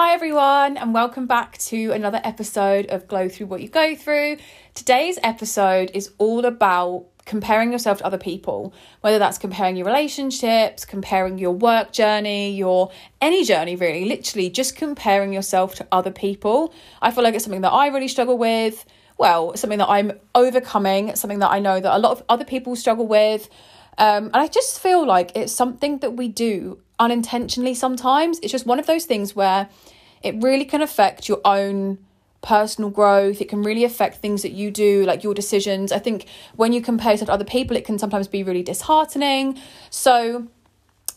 Hi, everyone, and welcome back to another episode of Glow Through What You Go Through. Today's episode is all about comparing yourself to other people, whether that's comparing your relationships, comparing your work journey, your any journey really, literally just comparing yourself to other people. I feel like it's something that I really struggle with. Well, something that I'm overcoming, something that I know that a lot of other people struggle with. Um, and I just feel like it's something that we do unintentionally sometimes. It's just one of those things where it really can affect your own personal growth. It can really affect things that you do, like your decisions. I think when you compare yourself to other people, it can sometimes be really disheartening. So,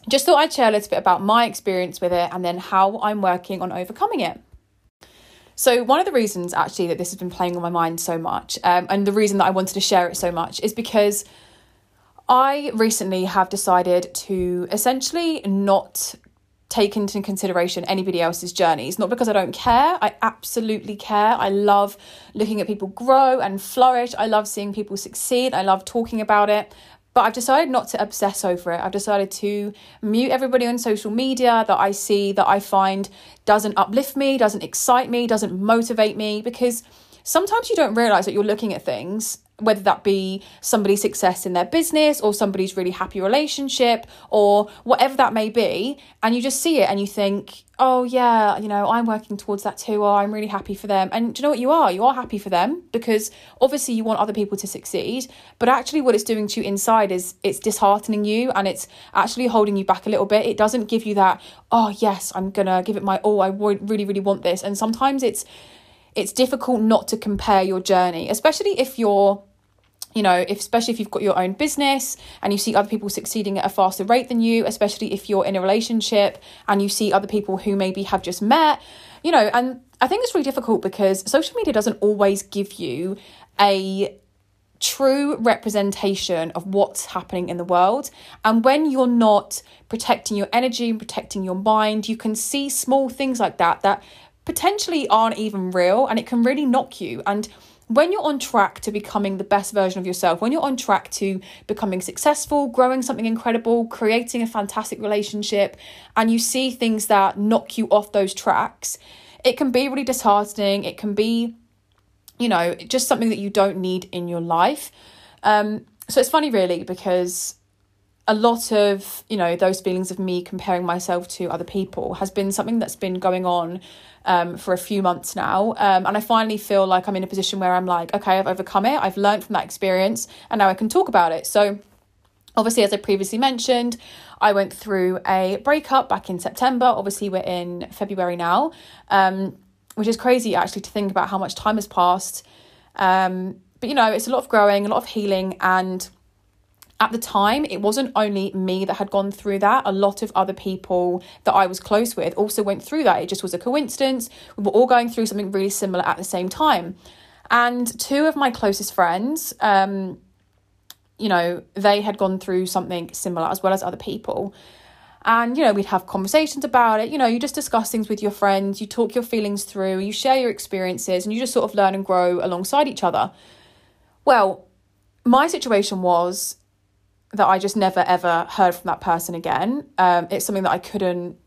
just thought I'd share a little bit about my experience with it and then how I'm working on overcoming it. So, one of the reasons actually that this has been playing on my mind so much, um, and the reason that I wanted to share it so much, is because I recently have decided to essentially not take into consideration anybody else's journeys. Not because I don't care, I absolutely care. I love looking at people grow and flourish. I love seeing people succeed. I love talking about it. But I've decided not to obsess over it. I've decided to mute everybody on social media that I see that I find doesn't uplift me, doesn't excite me, doesn't motivate me because sometimes you don't realize that you're looking at things whether that be somebody's success in their business or somebody's really happy relationship or whatever that may be and you just see it and you think oh yeah you know i'm working towards that too or i'm really happy for them. And do you know what? You are. You are happy for them because obviously you want other people to succeed but actually what it's doing to you inside is it's disheartening you and it's actually holding you back a little bit. It doesn't give you that oh yes i'm gonna give it my all. I really really want this. And sometimes it's it's difficult not to compare your journey especially if you're you know if especially if you've got your own business and you see other people succeeding at a faster rate than you especially if you're in a relationship and you see other people who maybe have just met you know and i think it's really difficult because social media doesn't always give you a true representation of what's happening in the world. And when you're not protecting your energy and protecting your mind, you can see small things like that that potentially aren't even real and it can really knock you. And when you're on track to becoming the best version of yourself, when you're on track to becoming successful, growing something incredible, creating a fantastic relationship, and you see things that knock you off those tracks, it can be really disheartening. It can be, you know, just something that you don't need in your life. Um, so it's funny, really, because a lot of you know those feelings of me comparing myself to other people has been something that's been going on um, for a few months now. Um, and I finally feel like I'm in a position where I'm like, okay, I've overcome it, I've learned from that experience, and now I can talk about it. So, obviously, as I previously mentioned, I went through a breakup back in September. Obviously, we're in February now, um, which is crazy actually to think about how much time has passed. Um, but you know, it's a lot of growing, a lot of healing, and at the time, it wasn't only me that had gone through that. A lot of other people that I was close with also went through that. It just was a coincidence. We were all going through something really similar at the same time. And two of my closest friends, um, you know, they had gone through something similar as well as other people. And, you know, we'd have conversations about it. You know, you just discuss things with your friends, you talk your feelings through, you share your experiences, and you just sort of learn and grow alongside each other. Well, my situation was that I just never ever heard from that person again. Um, it's something that I couldn't.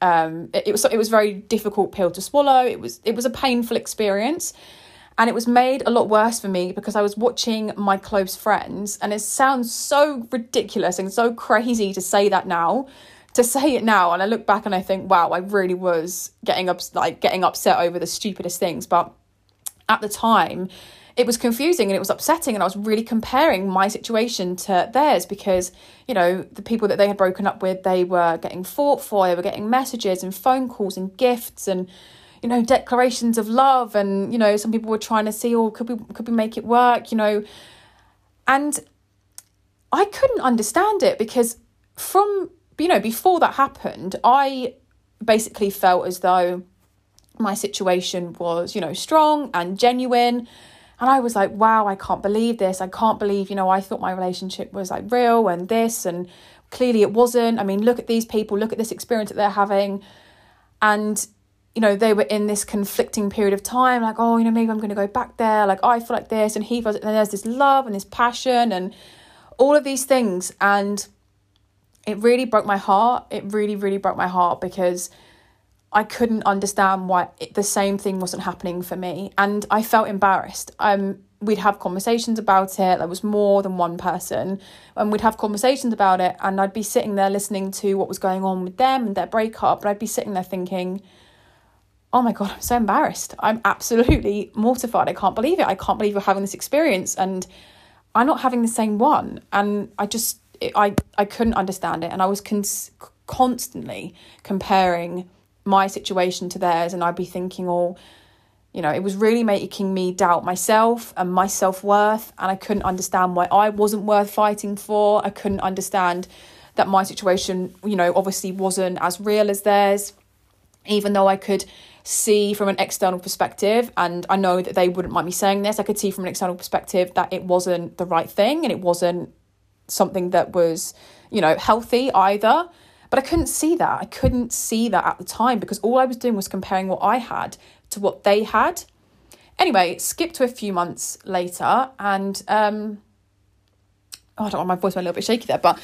Um, it, it was it was very difficult pill to swallow. It was it was a painful experience, and it was made a lot worse for me because I was watching my close friends, and it sounds so ridiculous and so crazy to say that now, to say it now, and I look back and I think, wow, I really was getting up like getting upset over the stupidest things, but at the time it was confusing and it was upsetting and I was really comparing my situation to theirs because you know the people that they had broken up with they were getting fought for they were getting messages and phone calls and gifts and you know declarations of love and you know some people were trying to see oh could we could we make it work you know? And I couldn't understand it because from you know before that happened I basically felt as though my situation was you know strong and genuine and I was like, wow, I can't believe this. I can't believe, you know, I thought my relationship was like real and this, and clearly it wasn't. I mean, look at these people, look at this experience that they're having. And, you know, they were in this conflicting period of time, like, oh, you know, maybe I'm going to go back there. Like, I feel like this. And he feels, and there's this love and this passion and all of these things. And it really broke my heart. It really, really broke my heart because I couldn't understand why it, the same thing wasn't happening for me. And I felt embarrassed. Um, we'd have conversations about it. There was more than one person, and we'd have conversations about it. And I'd be sitting there listening to what was going on with them and their breakup. But I'd be sitting there thinking, oh my God, I'm so embarrassed. I'm absolutely mortified. I can't believe it. I can't believe we're having this experience. And I'm not having the same one. And I just, it, I, I couldn't understand it. And I was cons- constantly comparing my situation to theirs. And I'd be thinking, oh, you know, it was really making me doubt myself and my self worth. And I couldn't understand why I wasn't worth fighting for. I couldn't understand that my situation, you know, obviously wasn't as real as theirs, even though I could see from an external perspective, and I know that they wouldn't mind me saying this, I could see from an external perspective that it wasn't the right thing and it wasn't something that was, you know, healthy either. But I couldn't see that. I couldn't see that at the time because all I was doing was comparing what I had to what they had. Anyway, skip to a few months later, and um, oh, I don't want my voice went a little bit shaky there, but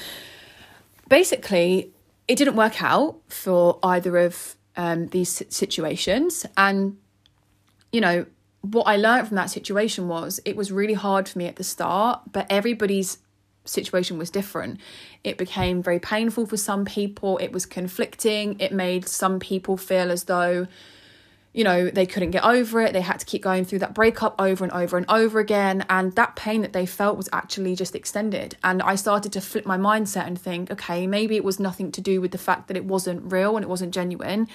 basically, it didn't work out for either of um, these situations. And, you know, what I learned from that situation was it was really hard for me at the start, but everybody's situation was different. It became very painful for some people, it was conflicting, it made some people feel as though you know, they couldn't get over it. They had to keep going through that breakup over and over and over again. And that pain that they felt was actually just extended. And I started to flip my mindset and think, okay, maybe it was nothing to do with the fact that it wasn't real and it wasn't genuine.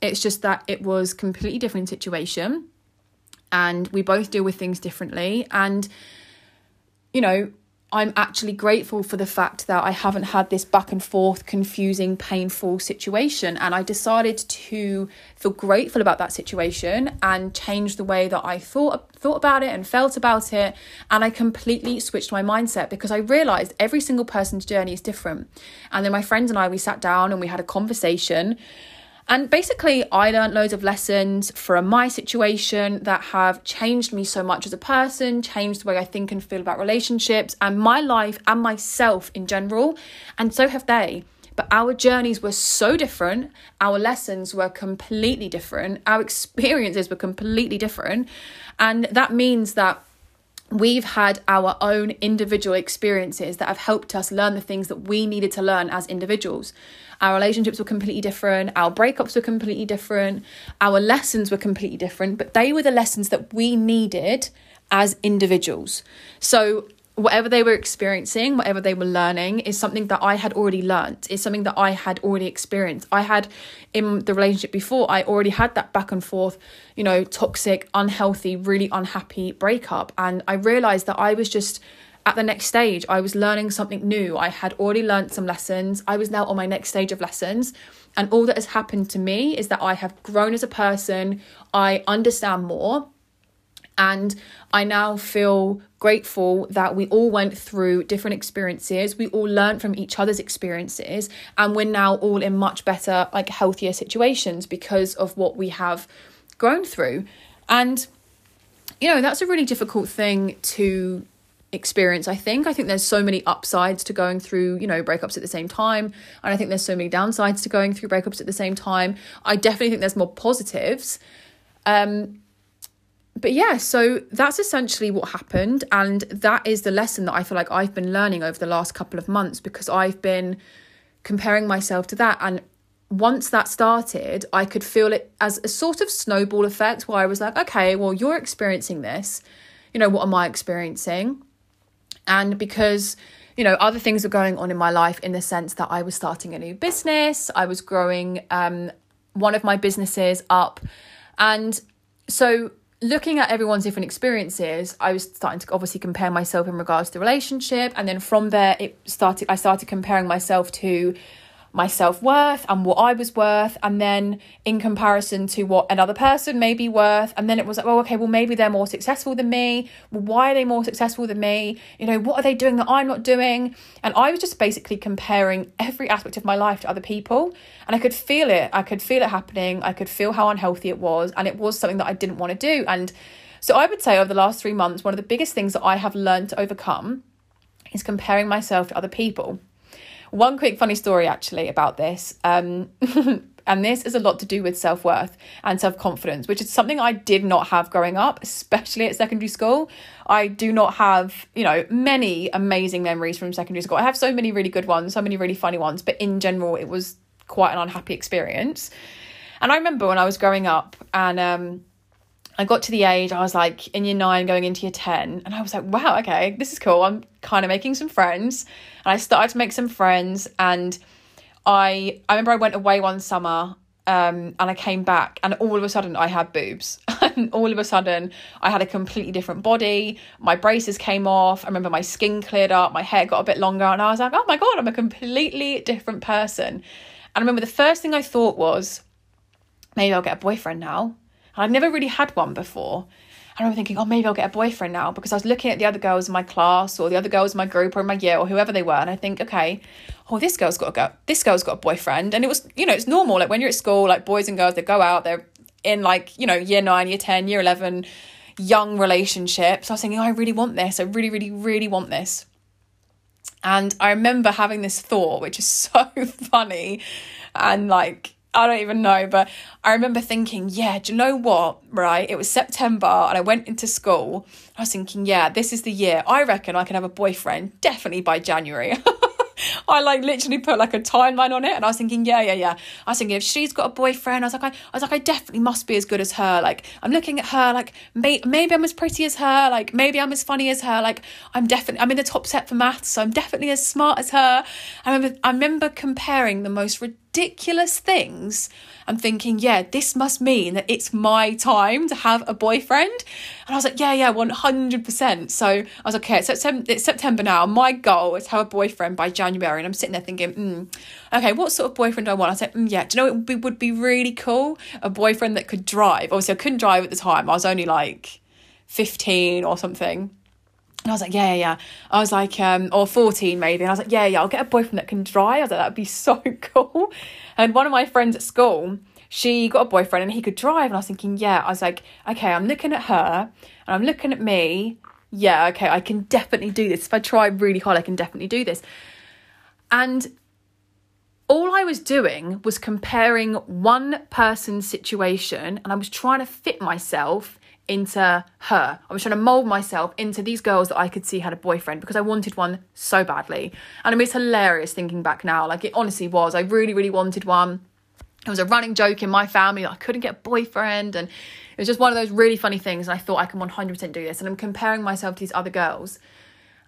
It's just that it was completely different situation. And we both deal with things differently. And, you know, I'm actually grateful for the fact that I haven't had this back and forth, confusing, painful situation. And I decided to feel grateful about that situation and change the way that I thought thought about it and felt about it. And I completely switched my mindset because I realized every single person's journey is different. And then my friends and I we sat down and we had a conversation and basically, I learned loads of lessons from my situation that have changed me so much as a person, changed the way I think and feel about relationships and my life and myself in general. And so have they. But our journeys were so different. Our lessons were completely different. Our experiences were completely different. And that means that we've had our own individual experiences that have helped us learn the things that we needed to learn as individuals. Our relationships were completely different, our breakups were completely different, our lessons were completely different, but they were the lessons that we needed as individuals. So whatever they were experiencing, whatever they were learning, is something that I had already learned, is something that I had already experienced. I had in the relationship before, I already had that back and forth, you know, toxic, unhealthy, really unhappy breakup. And I realized that I was just at the next stage. I was learning something new. I had already learned some lessons. I was now on my next stage of lessons. And all that has happened to me is that I have grown as a person. I understand more. And I now feel grateful that we all went through different experiences. We all learned from each other's experiences. And we're now all in much better, like healthier situations because of what we have grown through. And, you know, that's a really difficult thing to experience i think i think there's so many upsides to going through you know breakups at the same time and i think there's so many downsides to going through breakups at the same time i definitely think there's more positives um but yeah, so that's essentially what happened. And that is the lesson that I feel like I've been learning over the last couple of months because I've been comparing myself to that. And once that started, I could feel it as a sort of snowball effect where I was like, okay, well, you're experiencing this. You know, what am I experiencing? And because, you know, other things were going on in my life in the sense that I was starting a new business, I was growing um, one of my businesses up. And so looking at everyone's different experiences, I was starting to obviously compare myself in regards to the relationship. And then from there, it started, I started comparing myself to my self worth and what I was worth, and then in comparison to what another person may be worth. And then it was like, well, okay, well, maybe they're more successful than me. Well, why are they more successful than me? You know, what are they doing that I'm not doing? And I was just basically comparing every aspect of my life to other people. And I could feel it. I could feel it happening. I could feel how unhealthy it was. And it was something that I didn't want to do. And so I would say over the last three months, one of the biggest things that I have learned to overcome is comparing myself to other people. One quick funny story actually about this. Um, And this is a lot to do with self worth and self confidence, which is something I did not have growing up, especially at secondary school. I do not have, you know, many amazing memories from secondary school. I have so many really good ones, so many really funny ones, but in general, it was quite an unhappy experience. And I remember when I was growing up and, um, I got to the age I was like in year nine going into year 10 and I was like wow okay this is cool I'm kind of making some friends and I started to make some friends and I I remember I went away one summer um, and I came back and all of a sudden I had boobs. And all of a sudden I had a completely different body my braces came off I remember my skin cleared up my hair got a bit longer and I was like oh my god I'm a completely different person. And I remember the first thing I thought was maybe I'll get a boyfriend now. And I'd never really had one before I remember thinking, oh, maybe I'll get a boyfriend now because I was looking at the other girls in my class or the other girls in my group or in my year or whoever they were. And I think, okay, oh, this girl's got a go. This girl's got a boyfriend. And it was, you know, it's normal. Like when you're at school, like boys and girls, they go out, they're in like, you know, year nine, year 10, year 11, young relationships. I was thinking, oh, I really want this. I really, really, really want this. And I remember having this thought, which is so funny and like I don't even know, but I remember thinking, yeah, do you know what? Right, it was September and I went into school. I was thinking, yeah, this is the year. I reckon I can have a boyfriend definitely by January. I like literally put like a timeline on it, and I was thinking, yeah, yeah, yeah. I was thinking if she's got a boyfriend, I was like, I, I was like, I definitely must be as good as her. Like I'm looking at her, like may, maybe I'm as pretty as her, like maybe I'm as funny as her, like I'm definitely I'm in the top set for maths, so I'm definitely as smart as her. I remember I remember comparing the most ridiculous things I'm thinking, yeah, this must mean that it's my time to have a boyfriend. And I was like, yeah, yeah, 100%. So I was like, okay, September, it's September now. My goal is to have a boyfriend by January. And I'm sitting there thinking, mm, okay, what sort of boyfriend do I want? I said, mm, yeah, do you know it would be, would be really cool? A boyfriend that could drive. Obviously, I couldn't drive at the time. I was only like 15 or something. And I was like, yeah, yeah, yeah. I was like, um, or 14 maybe. And I was like, yeah, yeah, I'll get a boyfriend that can drive. I was like, that'd be so cool. And one of my friends at school, she got a boyfriend and he could drive. And I was thinking, yeah, I was like, okay, I'm looking at her and I'm looking at me. Yeah, okay, I can definitely do this. If I try really hard, I can definitely do this. And all I was doing was comparing one person's situation and I was trying to fit myself into her. I was trying to mold myself into these girls that I could see had a boyfriend because I wanted one so badly. And I mean, it's hilarious thinking back now. Like, it honestly was. I really, really wanted one. It was a running joke in my family. That I couldn't get a boyfriend. And it was just one of those really funny things. And I thought I can 100% do this. And I'm comparing myself to these other girls.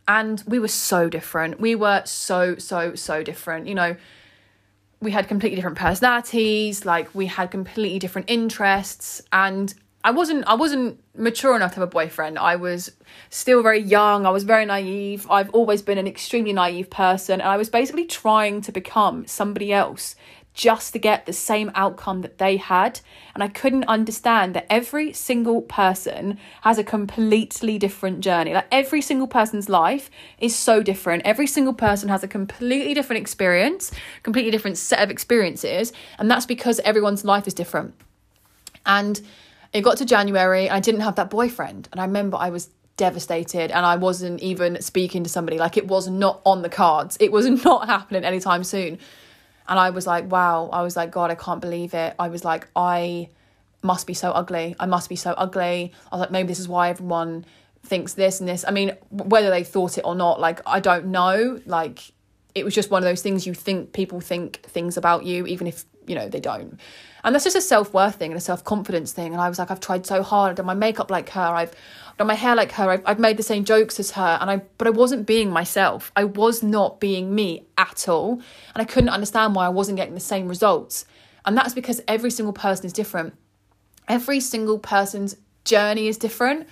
And we were so different. We were so, so, so different. You know, we had completely different personalities. Like, we had completely different interests. And I wasn't I wasn't mature enough to have a boyfriend. I was still very young. I was very naive. I've always been an extremely naive person and I was basically trying to become somebody else just to get the same outcome that they had. And I couldn't understand that every single person has a completely different journey. Like every single person's life is so different. Every single person has a completely different experience, completely different set of experiences. And that's because everyone's life is different. And it got to January, I didn't have that boyfriend. And I remember I was devastated and I wasn't even speaking to somebody. Like it was not on the cards. It was not happening anytime soon. And I was like, wow. I was like, God, I can't believe it. I was like, I must be so ugly. I must be so ugly. I was like, maybe this is why everyone thinks this and this. I mean, whether they thought it or not, like, I don't know. Like, it was just one of those things you think people think things about you, even if, you know, they don't. And that's just a self worth thing and a self confidence thing. And I was like, I've tried so hard. I've done my makeup like her. I've done my hair like her. I've, I've made the same jokes as her. And I, but I wasn't being myself. I was not being me at all. And I couldn't understand why I wasn't getting the same results. And that's because every single person is different. Every single person's journey is different.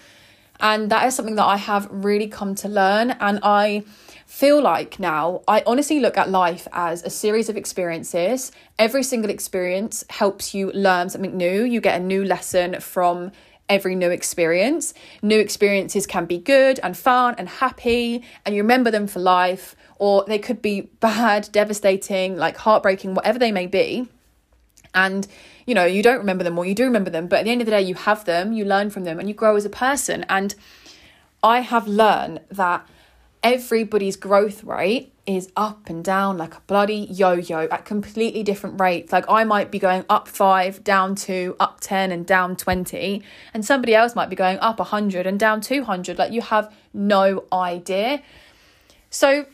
And that is something that I have really come to learn. And I, feel like now I honestly look at life as a series of experiences. Every single experience helps you learn something new. You get a new lesson from every new experience. New experiences can be good and fun and happy, and you remember them for life, or they could be bad, devastating, like heartbreaking, whatever they may be. And you know, you don't remember them or you do remember them, but at the end of the day, you have them, you learn from them, and you grow as a person. And I have learned that everybody's growth rate is up and down like a bloody yo yo at completely different rates. Like I might be going up five, down two, up 10, and down 20, and somebody else might be going up 100 and down 200. Like you have no idea. So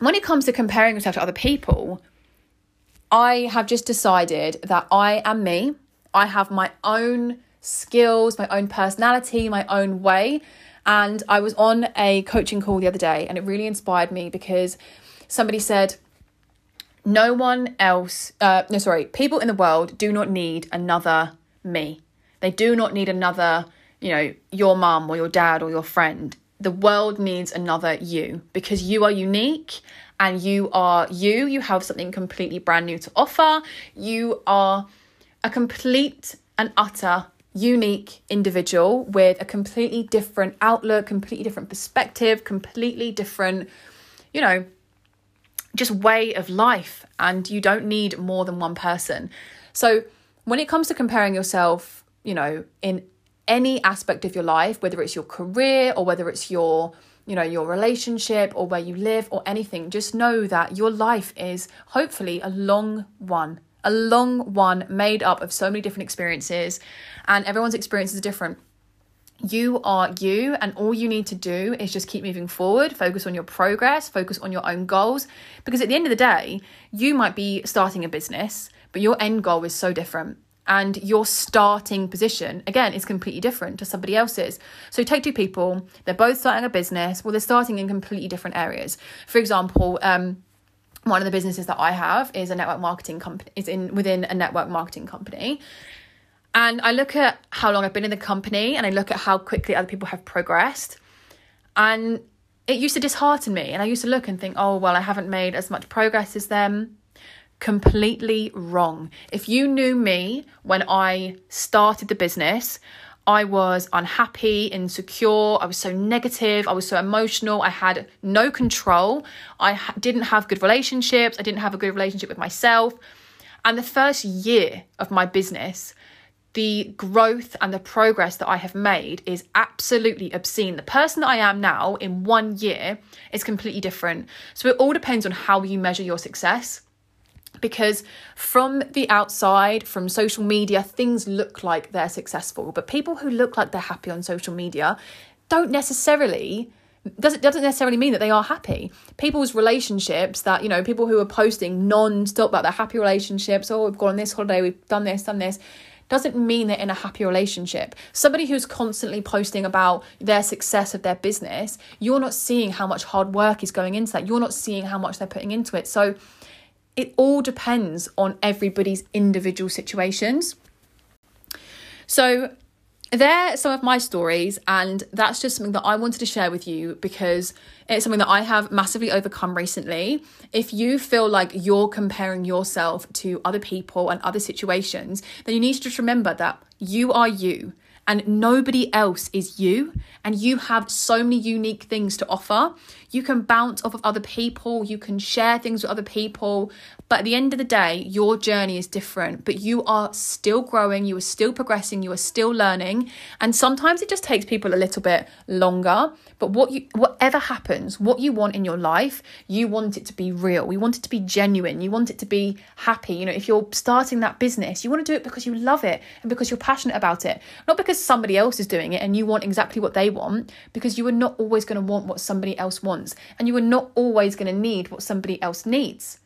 when it comes to comparing yourself to other people, I have just decided that I am me. I have my own skills, my own personality, my own way. And I was on a coaching call the other day and it really inspired me because somebody said, no one else, uh, no, sorry, people in the world do not need another me. They do not need another, you know, your mum or your dad or your friend. The world needs another you because you are unique and you are you. You have something completely brand new to offer. You are a complete and utter unique individual with a completely different outlook, completely different perspective, completely different, you know, just way of life. And you don't need more than one person. So when it comes to comparing yourself, you know, in any aspect of your life, whether it's your career or whether it's your you know your relationship or where you live or anything just know that your life is hopefully a long one a long one made up of so many different experiences, and everyone's experiences are different. You are you, and all you need to do is just keep moving forward, focus on your progress, focus on your own goals. Because at the end of the day, you might be starting a business, but your end goal is so different and your starting position again is completely different to somebody else's so take two people they're both starting a business well they're starting in completely different areas for example um, one of the businesses that I have is a network marketing company is in within a network marketing company. And I look at how long I've been in the company and I look at how quickly other people have progressed. And it used to dishearten me. And I used to look and think, oh, well, I haven't made as much progress as them. Completely wrong. If you knew me when I started the business, I was unhappy, insecure. I was so negative. I was so emotional. I had no control. I ha- didn't have good relationships. I didn't have a good relationship with myself. And the first year of my business, the growth and the progress that I have made is absolutely obscene. The person that I am now in one year is completely different. So it all depends on how you measure your success because from the outside, from social media, things look like they're successful. But people who look like they're happy on social media don't necessarily doesn't doesn't necessarily mean that they are happy. People's relationships that you know, people who are posting non-stop about their happy relationships. Oh, we've gone on this holiday, we've done this, done this. Doesn't mean they're in a happy relationship. Somebody who's constantly posting about their success of their business, you're not seeing how much hard work is going into that. You're not seeing how much they're putting into it. So it all depends on everybody's individual situations. So, there are some of my stories, and that's just something that I wanted to share with you because it's something that I have massively overcome recently. If you feel like you're comparing yourself to other people and other situations, then you need to just remember that you are you and nobody else is you, and you have so many unique things to offer. You can bounce off of other people, you can share things with other people, but at the end of the day, your journey is different, but you are still growing, you are still progressing, you are still learning, and sometimes it just takes people a little bit longer. But what you whatever happens, what you want in your life, you want it to be real. You want it to be genuine. You want it to be happy. You know, if you're starting that business, you want to do it because you love it and because you're passionate about it, not because somebody else is doing it and you want exactly what they want, because you are not always going to want what somebody else wants, and you are not always going to need what somebody else needs.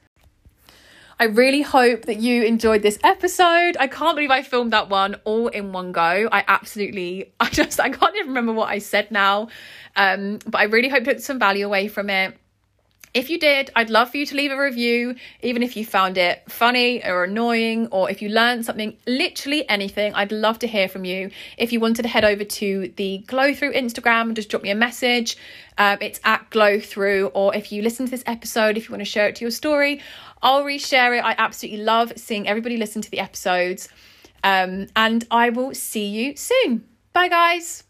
I really hope that you enjoyed this episode. I can't believe I filmed that one all in one go. I absolutely, I just, I can't even remember what I said now. Um, but I really hope you took some value away from it. If you did, I'd love for you to leave a review, even if you found it funny or annoying, or if you learned something, literally anything. I'd love to hear from you. If you wanted to head over to the Glow Through Instagram, just drop me a message. Um, it's at Glow Through, or if you listen to this episode, if you want to share it to your story, I'll reshare it. I absolutely love seeing everybody listen to the episodes. Um, and I will see you soon. Bye, guys.